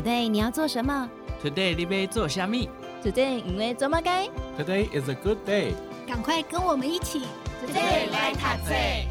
Today 你要做什么？Today 你要做虾米？Today 因为做么该？Today is a good day。赶快跟我们一起，Today 来读册。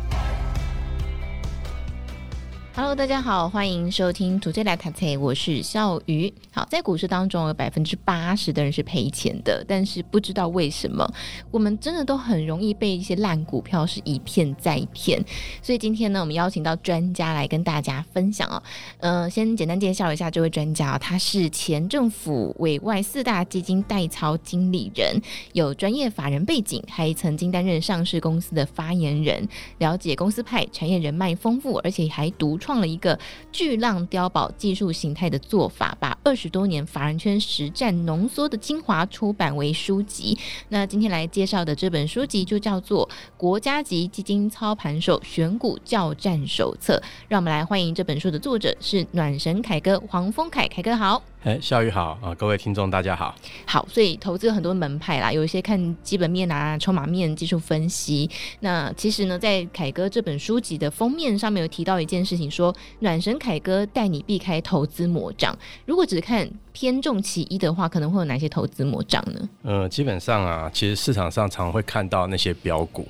Hello，大家好，欢迎收听《Today 来读册》，我是笑鱼。好，在股市当中有百分之八十的人是赔钱的，但是不知道为什么，我们真的都很容易被一些烂股票是一骗再骗。所以今天呢，我们邀请到专家来跟大家分享哦。呃，先简单介绍一下这位专家，他是前政府委外四大基金代操经理人，有专业法人背景，还曾经担任上市公司的发言人，了解公司派，产业人脉丰富，而且还独创。创了一个巨浪碉堡技术形态的做法，把二十多年法人圈实战浓缩的精华出版为书籍。那今天来介绍的这本书籍就叫做《国家级基金操盘手选股教战手册》。让我们来欢迎这本书的作者是暖神凯哥黄丰凯，凯哥好。哎，笑宇好啊，各位听众大家好。好，所以投资有很多门派啦，有一些看基本面啊、筹码面、技术分析。那其实呢，在凯哥这本书籍的封面上面有提到一件事情，说暖神凯哥带你避开投资魔障。如果只看偏重其一的话，可能会有哪些投资魔障呢？呃，基本上啊，其实市场上常会看到那些标股，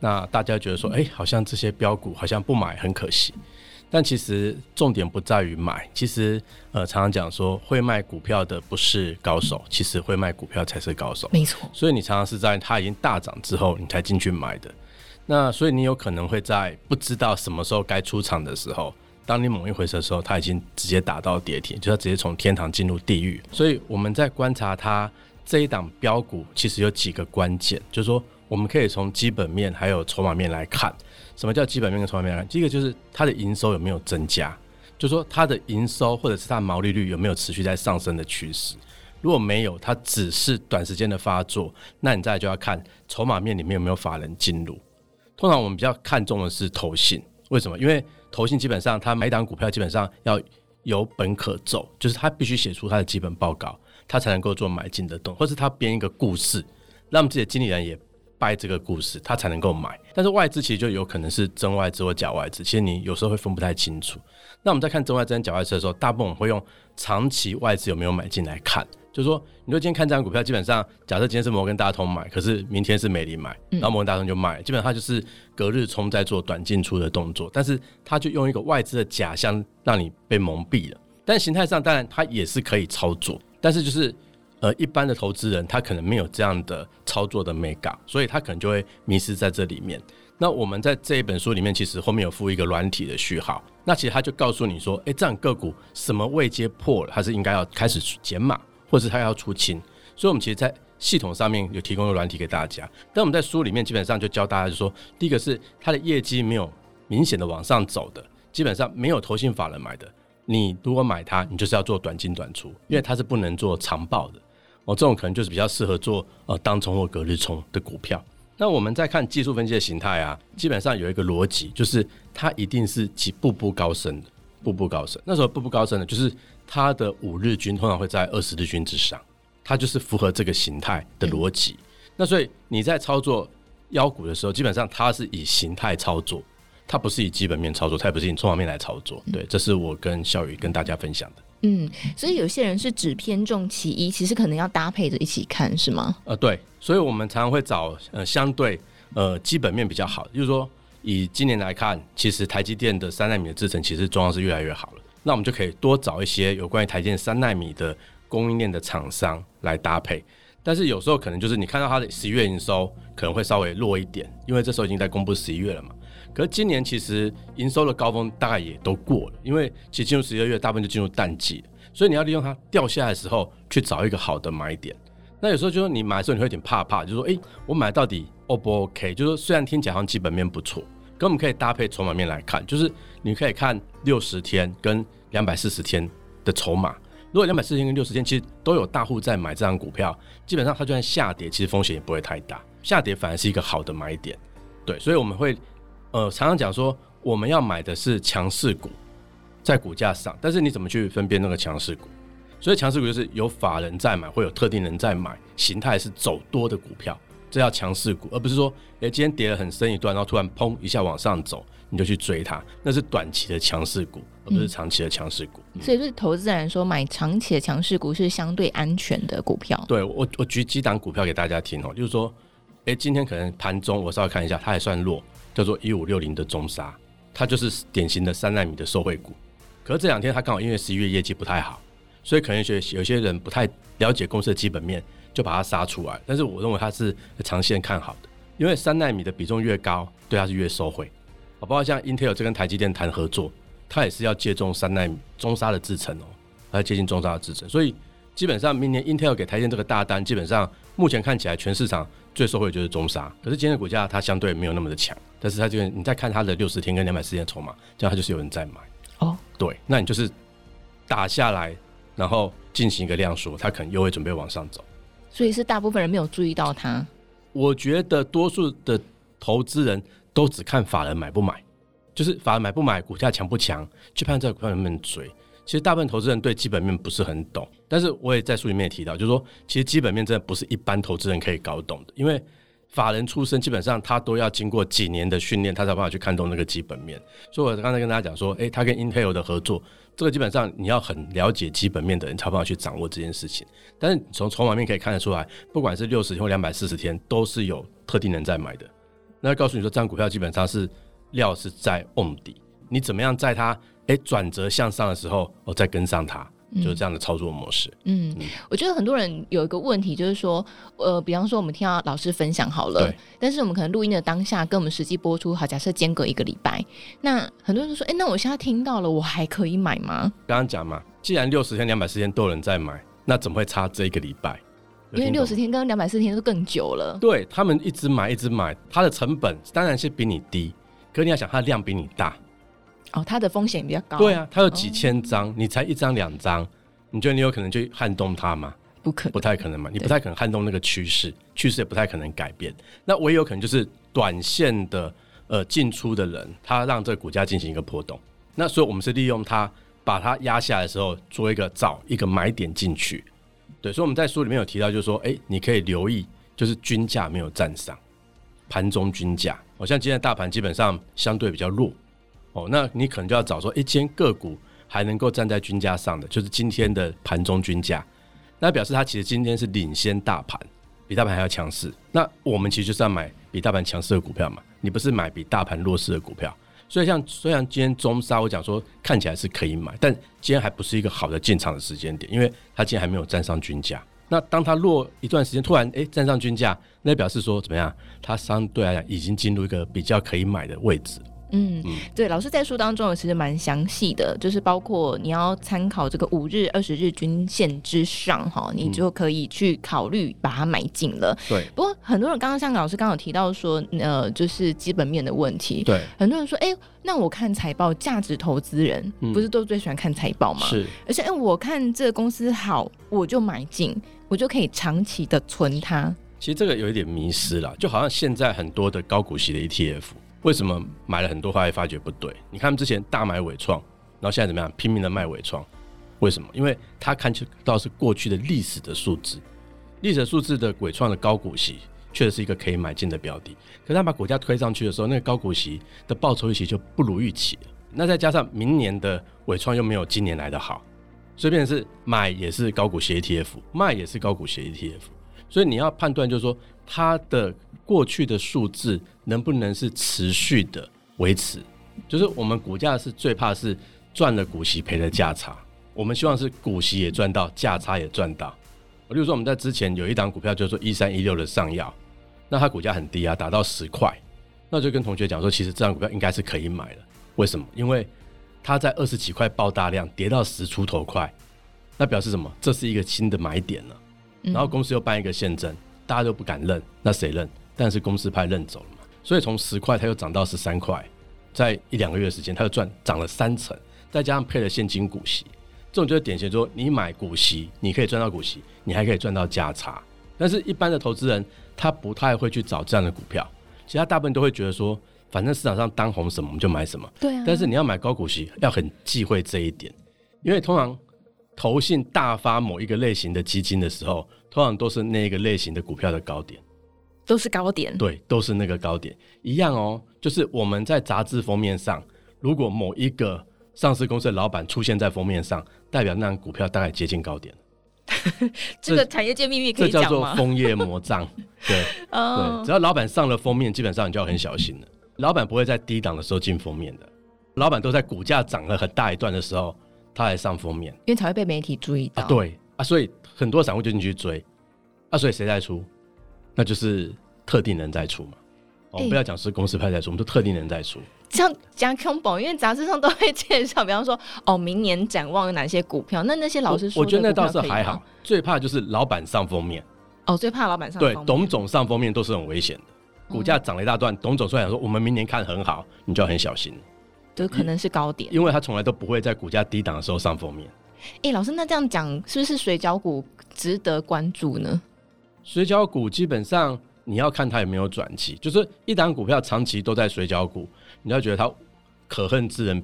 那大家觉得说，哎、欸，好像这些标股好像不买很可惜。但其实重点不在于买，其实呃常常讲说会卖股票的不是高手，其实会卖股票才是高手。没错，所以你常常是在它已经大涨之后你才进去买的。那所以你有可能会在不知道什么时候该出场的时候，当你猛一回神的时候，它已经直接打到跌停，就它直接从天堂进入地狱。所以我们在观察它这一档标股，其实有几个关键，就是说我们可以从基本面还有筹码面来看。什么叫基本面跟筹码面？第一个就是它的营收有没有增加，就说它的营收或者是它的毛利率有没有持续在上升的趋势。如果没有，它只是短时间的发作，那你再就要看筹码面里面有没有法人进入。通常我们比较看重的是投信，为什么？因为投信基本上它买一档股票基本上要有本可奏，就是它必须写出它的基本报告，它才能够做买进的动，或是它编一个故事，让自己的经理人也。掰这个故事，他才能够买。但是外资其实就有可能是真外资或假外资，其实你有时候会分不太清楚。那我们在看真外资跟假外资的时候，大部分我们会用长期外资有没有买进来看。就是说，你说今天看这张股票，基本上假设今天是摩根大通买，可是明天是美林买，然后摩根大通就卖，基本上它就是隔日冲在做短进出的动作。但是它就用一个外资的假象让你被蒙蔽了。但形态上当然它也是可以操作，但是就是。呃，一般的投资人他可能没有这样的操作的美感，所以他可能就会迷失在这里面。那我们在这一本书里面，其实后面有附一个软体的序号，那其实他就告诉你说，诶，这样个股什么位阶破了，它是应该要开始减码，或者是它要出清。所以，我们其实，在系统上面有提供一个软体给大家。但我们在书里面基本上就教大家，就说，第一个是它的业绩没有明显的往上走的，基本上没有投信法人买的，你如果买它，你就是要做短进短出，因为它是不能做长报的。哦，这种可能就是比较适合做呃当冲或隔日冲的股票。那我们再看技术分析的形态啊，基本上有一个逻辑，就是它一定是几步步高升的，步步高升。那时候步步高升的，就是它的五日均通常会在二十日均之上，它就是符合这个形态的逻辑。那所以你在操作妖股的时候，基本上它是以形态操作，它不是以基本面操作，它也不是以筹码面来操作。对，这是我跟小雨跟大家分享的。嗯，所以有些人是只偏重其一，其实可能要搭配着一起看，是吗？呃，对，所以我们常常会找呃相对呃基本面比较好，就是说以今年来看，其实台积电的三纳米的制程其实状况是越来越好了，那我们就可以多找一些有关于台积电三纳米的供应链的厂商来搭配。但是有时候可能就是你看到它的十一月营收可能会稍微弱一点，因为这时候已经在公布十一月了嘛。可是今年其实营收的高峰大概也都过了，因为其实进入十二月，大部分就进入淡季，所以你要利用它掉下来的时候去找一个好的买点。那有时候就是你买的时候你会有点怕怕，就说，诶，我买到底 O 不 OK？就是说虽然听起来好像基本面不错，可我们可以搭配筹码面来看，就是你可以看六十天跟两百四十天的筹码。如果两百四十天跟六十天其实都有大户在买这张股票，基本上它就算下跌，其实风险也不会太大，下跌反而是一个好的买点。对，所以我们会。呃，常常讲说我们要买的是强势股，在股价上，但是你怎么去分辨那个强势股？所以强势股就是有法人在买，会有特定人在买，形态是走多的股票，这叫强势股，而不是说，哎，今天跌了很深一段，然后突然砰一下往上走，你就去追它，那是短期的强势股，而不是长期的强势股。嗯、所以对投资人来说，买长期的强势股是相对安全的股票。对我，我举几档股票给大家听哦，就是说，哎，今天可能盘中我稍微看一下，它还算弱，叫做一五六零的中沙，它就是典型的三纳米的受惠股。可是这两天它刚好因为十一月业绩不太好，所以可能有些有些人不太了解公司的基本面。就把它杀出来，但是我认为它是长线看好的，因为三纳米的比重越高，对它是越受惠。包括像 Intel 这跟台积电谈合作，它也是要借重三纳米中沙的制程哦，它要接近中沙的制程，所以基本上明年 Intel 给台积电这个大单，基本上目前看起来全市场最受惠就是中沙。可是今天的股价它相对没有那么的强，但是它这个你再看它的六十天跟两百四十天筹码，这样它就是有人在买哦。对，那你就是打下来，然后进行一个量缩，它可能又会准备往上走。所以是大部分人没有注意到它。我觉得多数的投资人都只看法人买不买，就是法人买不买，股价强不强，去判断这个股票能不能追。其实大部分投资人对基本面不是很懂，但是我也在书里面也提到，就是说其实基本面真的不是一般投资人可以搞懂的，因为法人出身，基本上他都要经过几年的训练，他才有办法去看懂那个基本面。所以我刚才跟大家讲说，诶，他跟 Intel 的合作。这个基本上你要很了解基本面的人才有办法去掌握这件事情。但是从筹码面可以看得出来，不管是六十天或两百四十天，都是有特定人在买的。那告诉你说，这张股票基本上是料是在瓮底，你怎么样在它哎转折向上的时候，我再跟上它。就是这样的操作模式。嗯，嗯，我觉得很多人有一个问题，就是说，呃，比方说我们听到老师分享好了，但是我们可能录音的当下跟我们实际播出，好，假设间隔一个礼拜，那很多人就说，哎、欸，那我现在听到了，我还可以买吗？刚刚讲嘛，既然六十天、两百四天都有人在买，那怎么会差这一个礼拜？因为六十天跟两百四天都更久了。对，他们一直买，一直买，它的成本当然是比你低，可你要想，它的量比你大。哦，它的风险比较高。对啊，它有几千张，哦，你才一张两张，你觉得你有可能去撼动它吗？不可能，不太可能嘛。你不太可能撼动那个趋势，趋势也不太可能改变。那唯一有可能就是短线的呃进出的人，他让这个股价进行一个波动。那所以我们是利用它把它压下来的时候，做一个找一个买点进去。对，所以我们在书里面有提到，就是说，哎、欸，你可以留意，就是均价没有站上，盘中均价。好像今天大盘基本上相对比较弱。哦，那你可能就要找说，一间个股还能够站在均价上的，就是今天的盘中均价，那表示它其实今天是领先大盘，比大盘还要强势。那我们其实就是要买比大盘强势的股票嘛，你不是买比大盘弱势的股票。所以像虽然今天中沙我讲说看起来是可以买，但今天还不是一个好的进场的时间点，因为它今天还没有站上均价。那当它落一段时间，突然哎、欸、站上均价，那表示说怎么样？它相对来讲已经进入一个比较可以买的位置。嗯，对，老师在书当中有其实蛮详细的，就是包括你要参考这个五日、二十日均线之上哈，你就可以去考虑把它买进了。对，不过很多人刚刚像老师刚刚有提到说，呃，就是基本面的问题。对，很多人说，哎、欸，那我看财报，价值投资人不是都最喜欢看财报吗？是，而且哎、欸，我看这个公司好，我就买进，我就可以长期的存它。其实这个有一点迷失了，就好像现在很多的高股息的 ETF。为什么买了很多，后来发觉不对？你看之前大买伟创，然后现在怎么样？拼命的卖伟创，为什么？因为他看到是过去的历史的数字，历史数字的伟创的高股息确实是一个可以买进的标的。可是他把股价推上去的时候，那个高股息的报酬预期就不如预期了。那再加上明年的伟创又没有今年来的好，所以变成是买也是高股息 ETF，卖也是高股息 ETF。所以你要判断，就是说它的。过去的数字能不能是持续的维持？就是我们股价是最怕是赚了股息赔了价差，我们希望是股息也赚到，价差也赚到。比如说我们在之前有一档股票叫做一三一六的上药，那它股价很低啊，达到十块，那就跟同学讲说，其实这档股票应该是可以买的。为什么？因为它在二十几块爆大量，跌到十出头块，那表示什么？这是一个新的买点了。然后公司又办一个现证，大家都不敢认，那谁认？但是公司派认走了，所以从十块它又涨到十三块，在一两个月的时间，它又赚涨了三成，再加上配了现金股息，这种就是典型说，你买股息，你可以赚到股息，你还可以赚到价差。但是一般的投资人他不太会去找这样的股票，其他大部分都会觉得说，反正市场上当红什么我们就买什么。对啊。但是你要买高股息，要很忌讳这一点，因为通常投信大发某一个类型的基金的时候，通常都是那一个类型的股票的高点。都是高点，对，都是那个高点一样哦。就是我们在杂志封面上，如果某一个上市公司的老板出现在封面上，代表那张股票大概接近高点。这个产业界秘密可以讲吗？这叫做枫叶魔杖。对，只要老板上了封面，基本上你就要很小心了。老板不会在低档的时候进封面的，老板都在股价涨了很大一段的时候，他来上封面，因为才会被媒体注意到。啊对啊，所以很多散户就进去追。啊，所以谁在出？那就是特定人在出嘛。哦，欸、不要讲是公司派在出，我们说特定人在出。像讲空宝，因为杂志上都会介绍，比方说哦，明年展望有哪些股票。那那些老师说，我觉得那倒是还好。最怕就是老板上封面。哦，最怕老板上封面。对，董总上封面都是很危险的。股价涨了一大段，嗯、董总虽然说我们明年看很好，你就要很小心。就可能是高点，因为他从来都不会在股价低档的时候上封面。哎、欸，老师，那这样讲是不是水饺股值得关注呢？水饺股基本上你要看它有没有转机，就是一档股票长期都在水饺股，你要觉得它可恨之人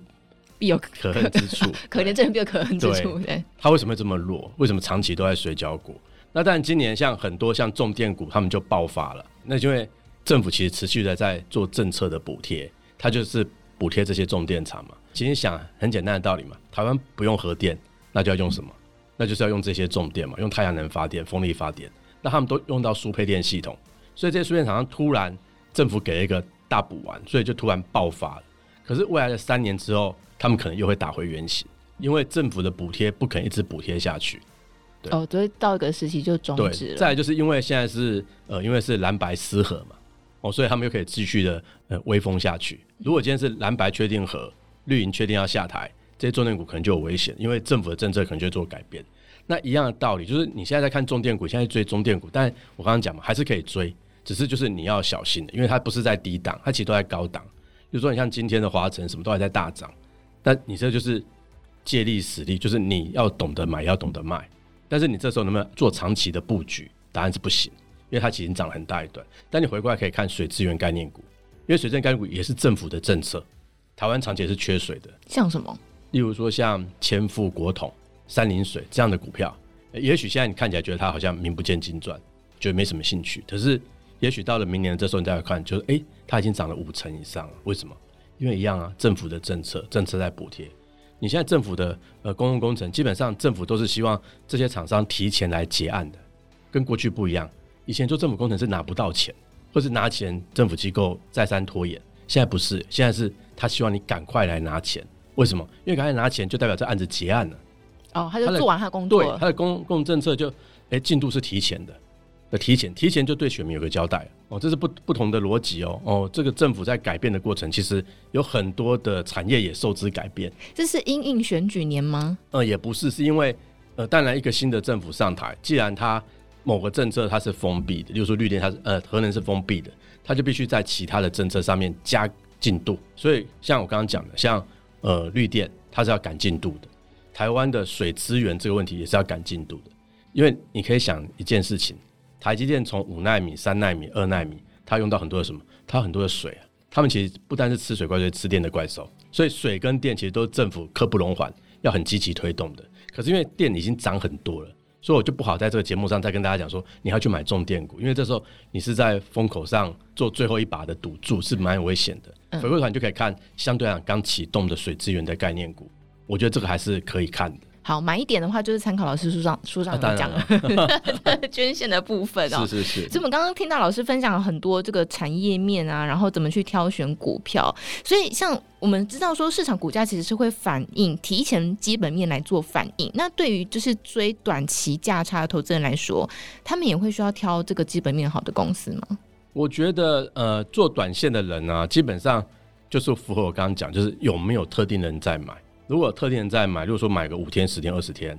必有可恨之处，可怜之人必有可恨之处。对，它为什么会这么弱？为什么长期都在水饺股？那但，今年像很多像重电股，他们就爆发了。那因为政府其实持续的在做政策的补贴，它就是补贴这些重电厂嘛。其实想很简单的道理嘛，台湾不用核电，那就要用什么？那就是要用这些重电嘛，用太阳能发电、风力发电。那他们都用到输配电系统，所以这些输电厂商突然政府给了一个大补丸，所以就突然爆发了。可是未来的三年之后，他们可能又会打回原形，因为政府的补贴不可能一直补贴下去。对哦，所以到一个时期就终止了。再来就是因为现在是呃，因为是蓝白失和嘛，哦，所以他们又可以继续的呃威风下去。如果今天是蓝白确定和，绿营确定要下台，这些重点股可能就有危险，因为政府的政策可能就会做改变。那一样的道理，就是你现在在看重电股，现在追中电股，但我刚刚讲嘛，还是可以追，只是就是你要小心的，因为它不是在低档，它其实都在高档。比如说你像今天的华晨，什么都还在大涨，但你这就是借力使力，就是你要懂得买，要懂得卖。但是你这时候能不能做长期的布局？答案是不行，因为它已经涨了很大一段。但你回过来可以看水资源概念股，因为水资源概念股也是政府的政策，台湾长期也是缺水的。像什么？例如说像千富、国统。三林水这样的股票，也许现在你看起来觉得它好像名不见经传，觉得没什么兴趣。可是，也许到了明年这时候，你再来看，就是哎、它已经涨了五成以上了。为什么？因为一样啊，政府的政策，政策在补贴。你现在政府的呃公共工程，基本上政府都是希望这些厂商提前来结案的，跟过去不一样。以前做政府工程是拿不到钱，或是拿钱，政府机构再三拖延。现在不是，现在是他希望你赶快来拿钱。为什么？因为赶快拿钱，就代表这案子结案了。哦，他就做完他的工作，对，他的公共政策就，哎，进度是提前的，那提前，提前就对选民有个交代哦，这是不不同的逻辑哦，哦，这个政府在改变的过程，其实有很多的产业也受之改变。这是因应选举年吗？呃，也不是，是因为呃，当然一个新的政府上台，既然他某个政策它是封闭的，例如说绿电它是呃核能是封闭的，他就必须在其他的政策上面加进度。所以像我刚刚讲的，像呃绿电，它是要赶进度的。台湾的水资源这个问题也是要赶进度的，因为你可以想一件事情，台积电从五纳米、三纳米、二纳米，它用到很多的什么？它很多的水啊。他们其实不单是吃水怪兽，吃电的怪兽。所以水跟电其实都是政府刻不容缓，要很积极推动的。可是因为电已经涨很多了，所以我就不好在这个节目上再跟大家讲说你要去买重电股，因为这时候你是在风口上做最后一把的赌注，是蛮危险的。回过头你就可以看相对来讲刚启动的水资源的概念股。我觉得这个还是可以看的。好，买一点的话，就是参考老师书上书上讲的 捐献的部分哦。是是是。所以我们刚刚听到老师分享了很多这个产业面啊，然后怎么去挑选股票。所以像我们知道说，市场股价其实是会反映提前基本面来做反应。那对于就是追短期价差的投资人来说，他们也会需要挑这个基本面好的公司吗？我觉得呃，做短线的人呢、啊，基本上就是符合我刚刚讲，就是有没有特定人在买。如果特定人在买，如果说买个五天、十天、二十天，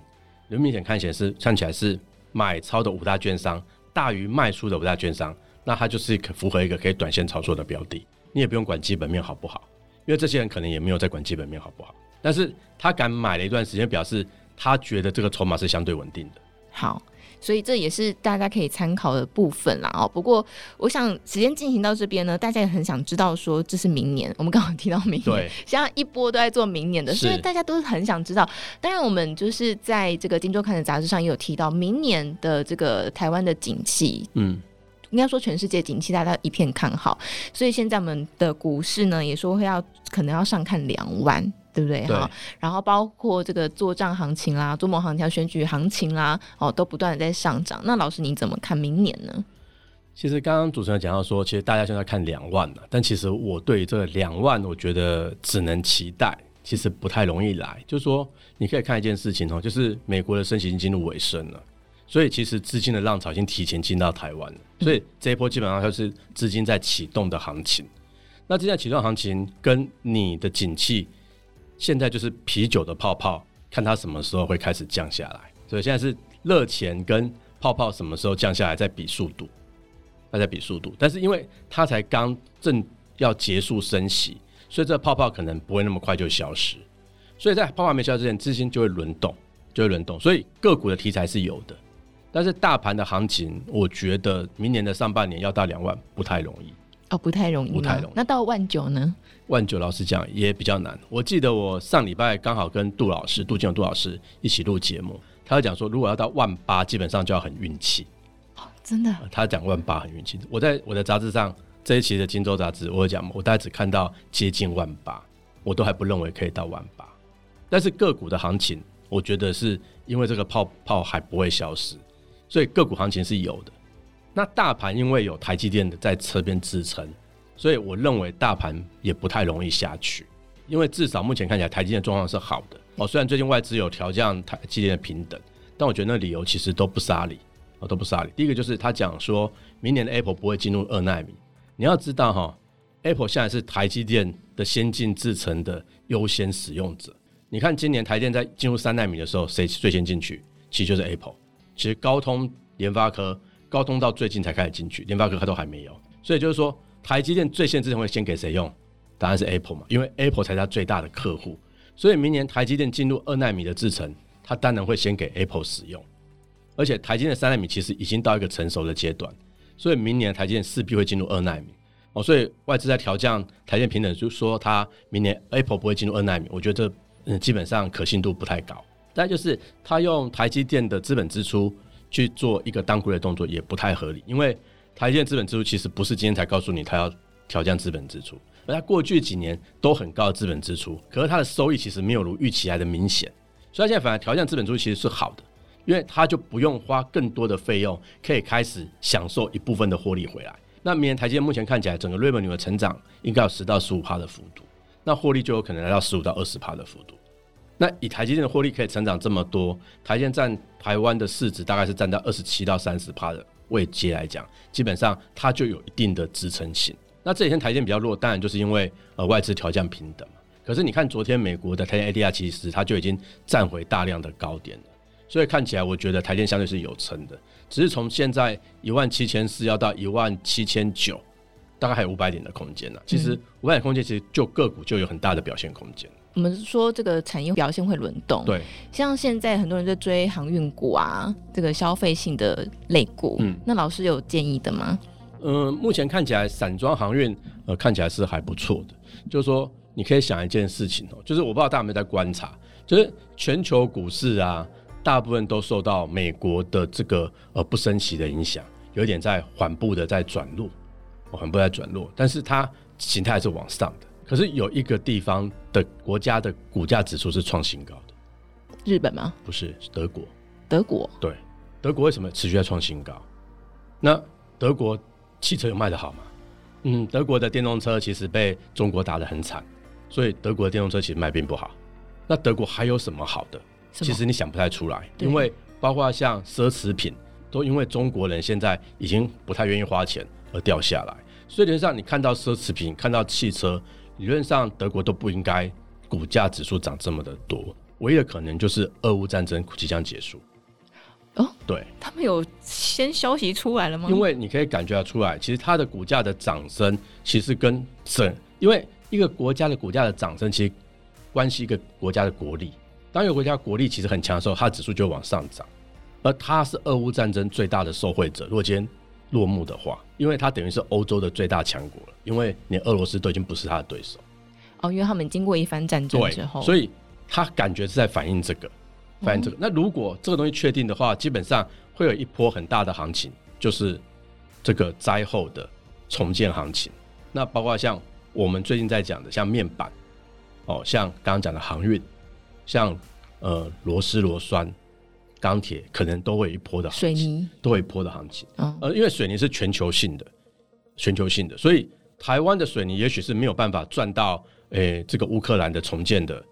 有明显看起来是看起来是买超的五大券商大于卖出的五大券商，那它就是可符合一个可以短线操作的标的。你也不用管基本面好不好，因为这些人可能也没有在管基本面好不好，但是他敢买了一段时间，表示他觉得这个筹码是相对稳定的。好。所以这也是大家可以参考的部分啦哦。不过我想时间进行到这边呢，大家也很想知道说，这是明年，我们刚刚提到明年，对，现在一波都在做明年的，所以大家都是很想知道。当然，我们就是在这个《金周刊》的杂志上也有提到，明年的这个台湾的景气，嗯，应该说全世界景气大家一片看好，所以现在我们的股市呢也说会要可能要上看两万。对不对哈？然后包括这个做账行情啦、多头行情、选举行情啦，哦，都不断的在上涨。那老师你怎么看明年呢？其实刚刚主持人讲到说，其实大家现在看两万了，但其实我对这两万，我觉得只能期待，其实不太容易来。就是说，你可以看一件事情哦，就是美国的升息已经进入尾声了，所以其实资金的浪潮已经提前进到台湾了，所以这一波基本上就是资金在启动的行情。那这在启动行情跟你的景气。现在就是啤酒的泡泡，看它什么时候会开始降下来。所以现在是热钱跟泡泡什么时候降下来，在比速度，它在比速度。但是因为它才刚正要结束升息，所以这泡泡可能不会那么快就消失。所以在泡泡没消失之前，资金就会轮动，就会轮动。所以个股的题材是有的，但是大盘的行情，我觉得明年的上半年要到两万不太容易。哦，不太容易，不太容易。那到万九呢？万九老师讲也比较难。我记得我上礼拜刚好跟杜老师、杜金龙杜老师一起录节目，他讲说，如果要到万八，基本上就要很运气。哦，真的？他讲万八很运气。我在我的杂志上这一期的《金州杂志》，我有讲，我大概只看到接近万八，我都还不认为可以到万八。但是个股的行情，我觉得是因为这个泡泡还不会消失，所以个股行情是有的。那大盘因为有台积电的在侧边支撑，所以我认为大盘也不太容易下去，因为至少目前看起来台积电状况是好的哦。虽然最近外资有调降台积电的平等，但我觉得那理由其实都不杀理哦，都不杀理。第一个就是他讲说明年的 Apple 不会进入二纳米，你要知道哈，Apple 现在是台积电的先进制程的优先使用者。你看今年台电在进入三纳米的时候，谁最先进去？其实就是 Apple。其实高通、联发科。高通到最近才开始进去，联发科它都还没有，所以就是说，台积电最先之前会先给谁用？答案是 Apple 嘛，因为 Apple 才是它最大的客户，所以明年台积电进入二奈米的制程，它当然会先给 Apple 使用。而且台积电三奈米其实已经到一个成熟的阶段，所以明年台积电势必会进入二奈米。哦，所以外资在调降台积电平等，就是说它明年 Apple 不会进入二奈米，我觉得这嗯基本上可信度不太高。再就是它用台积电的资本支出。去做一个当归的动作也不太合理，因为台积电资本支出其实不是今天才告诉你它要调降资本支出，而它过去几年都很高的资本支出，可是它的收益其实没有如预期来的明显，所以它现在反而调降资本支出其实是好的，因为它就不用花更多的费用，可以开始享受一部分的获利回来。那明年台积电目前看起来整个 revenue 的成长应该有十到十五趴的幅度，那获利就有可能来到十五到二十趴的幅度。那以台积电的获利可以成长这么多，台积电占台湾的市值大概是占到二十七到三十趴的位阶来讲，基本上它就有一定的支撑性。那这几天台积电比较弱，当然就是因为呃外资调降平等。可是你看昨天美国的台积 ADR 其实它就已经站回大量的高点了，所以看起来我觉得台积电相对是有撑的，只是从现在一万七千四要到一万七千九，大概还有五百点的空间呢。其实五百点空间其实就个股就有很大的表现空间。我们说这个产业表现会轮动，对，像现在很多人在追航运股啊，这个消费性的类股，嗯，那老师有建议的吗？嗯、呃，目前看起来散装航运呃看起来是还不错的，就是说你可以想一件事情哦，就是我不知道大家有没有在观察，就是全球股市啊，大部分都受到美国的这个呃不升息的影响，有点在缓步的在转弱，缓步在转弱，但是它形态是往上的。可是有一个地方的国家的股价指数是创新高的，日本吗？不是，是德国。德国对，德国为什么持续在创新高？那德国汽车有卖的好吗？嗯，德国的电动车其实被中国打得很惨，所以德国的电动车其实卖并不好。那德国还有什么好的？其实你想不太出来，因为包括像奢侈品，都因为中国人现在已经不太愿意花钱而掉下来。所以理论上你看到奢侈品，看到汽车。理论上，德国都不应该股价指数涨这么的多，唯一的可能就是俄乌战争即将结束。哦，对，他们有先消息出来了吗？因为你可以感觉得出来，其实它的股价的涨升，其实跟整，因为一个国家的股价的涨升，其实关系一个国家的国力。当一个国家国力其实很强的时候，它的指数就往上涨。而它是俄乌战争最大的受惠者。如果今天落幕的话，因为它等于是欧洲的最大强国了，因为连俄罗斯都已经不是他的对手。哦，因为他们经过一番战争之后，所以他感觉是在反映这个，反映这个。嗯、那如果这个东西确定的话，基本上会有一波很大的行情，就是这个灾后的重建行情。那包括像我们最近在讲的，像面板，哦，像刚刚讲的航运，像呃螺丝螺栓、钢铁，可能都会一波的行情，水泥都会一波的行情。嗯，呃，因为水泥是全球性的，全球性的，所以台湾的水泥也许是没有办法赚到，诶，这个乌克兰的重建的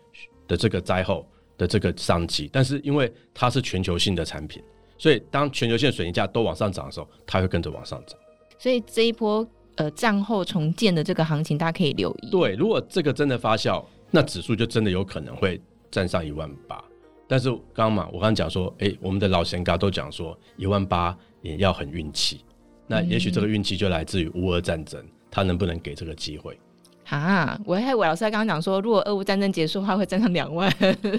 的这个灾后的这个商机，但是因为它是全球性的产品，所以当全球性的水泥价都往上涨的时候，它会跟着往上涨。所以这一波。呃，战后重建的这个行情，大家可以留意。对，如果这个真的发酵，那指数就真的有可能会站上一万八。但是刚刚嘛，我刚刚讲说，哎，我们的老贤嘎都讲说，一万八也要很运气。那也许这个运气就来自于乌俄战争，他能不能给这个机会？啊，我还我老师在刚刚讲说，如果俄乌战争结束的话，会站上两万。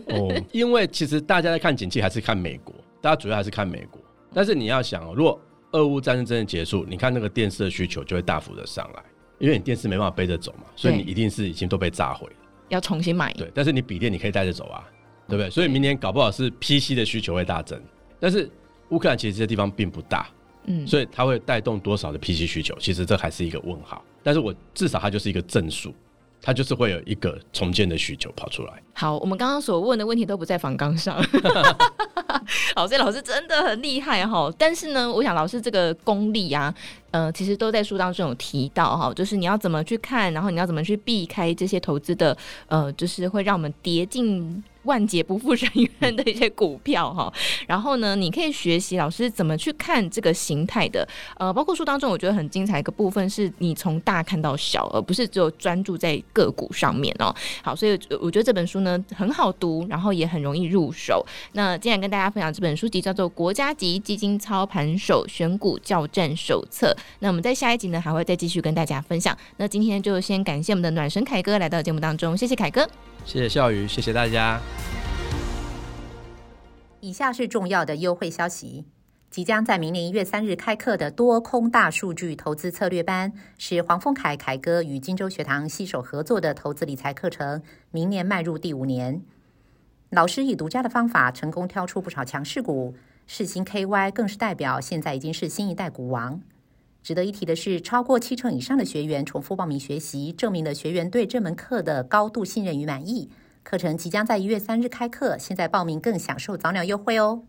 哦，因为其实大家在看景气，还是看美国，大家主要还是看美国。但是你要想哦，如果俄乌战争真的结束，你看那个电视的需求就会大幅的上来，因为你电视没办法背着走嘛，所以你一定是已经都被炸毁了，要重新买。对，但是你笔电你可以带着走啊，对不对？所以明年搞不好是 PC 的需求会大增，但是乌克兰其实这些地方并不大，嗯，所以它会带动多少的 PC 需求，其实这还是一个问号。但是我至少它就是一个正数。它就是会有一个重建的需求跑出来。好，我们刚刚所问的问题都不在房纲上。好，所以老师真的很厉害哈。但是呢，我想老师这个功力啊，呃，其实都在书当中有提到哈，就是你要怎么去看，然后你要怎么去避开这些投资的，呃，就是会让我们跌进。万劫不复深渊的一些股票哈，然后呢，你可以学习老师怎么去看这个形态的，呃，包括书当中我觉得很精彩一个部分是你从大看到小，而不是只有专注在个股上面哦。好，所以我觉得这本书呢很好读，然后也很容易入手。那今天跟大家分享这本书籍叫做《国家级基金操盘手选股教战手册》。那我们在下一集呢还会再继续跟大家分享。那今天就先感谢我们的暖神凯哥来到节目当中，谢谢凯哥。谢谢笑宇，谢谢大家。以下是重要的优惠消息：即将在明年一月三日开课的多空大数据投资策略班，是黄凤凯凯哥与金州学堂携手合作的投资理财课程。明年迈入第五年，老师以独家的方法成功挑出不少强势股，世新 KY 更是代表，现在已经是新一代股王。值得一提的是，超过七成以上的学员重复报名学习，证明了学员对这门课的高度信任与满意。课程即将在一月三日开课，现在报名更享受早鸟优惠哦。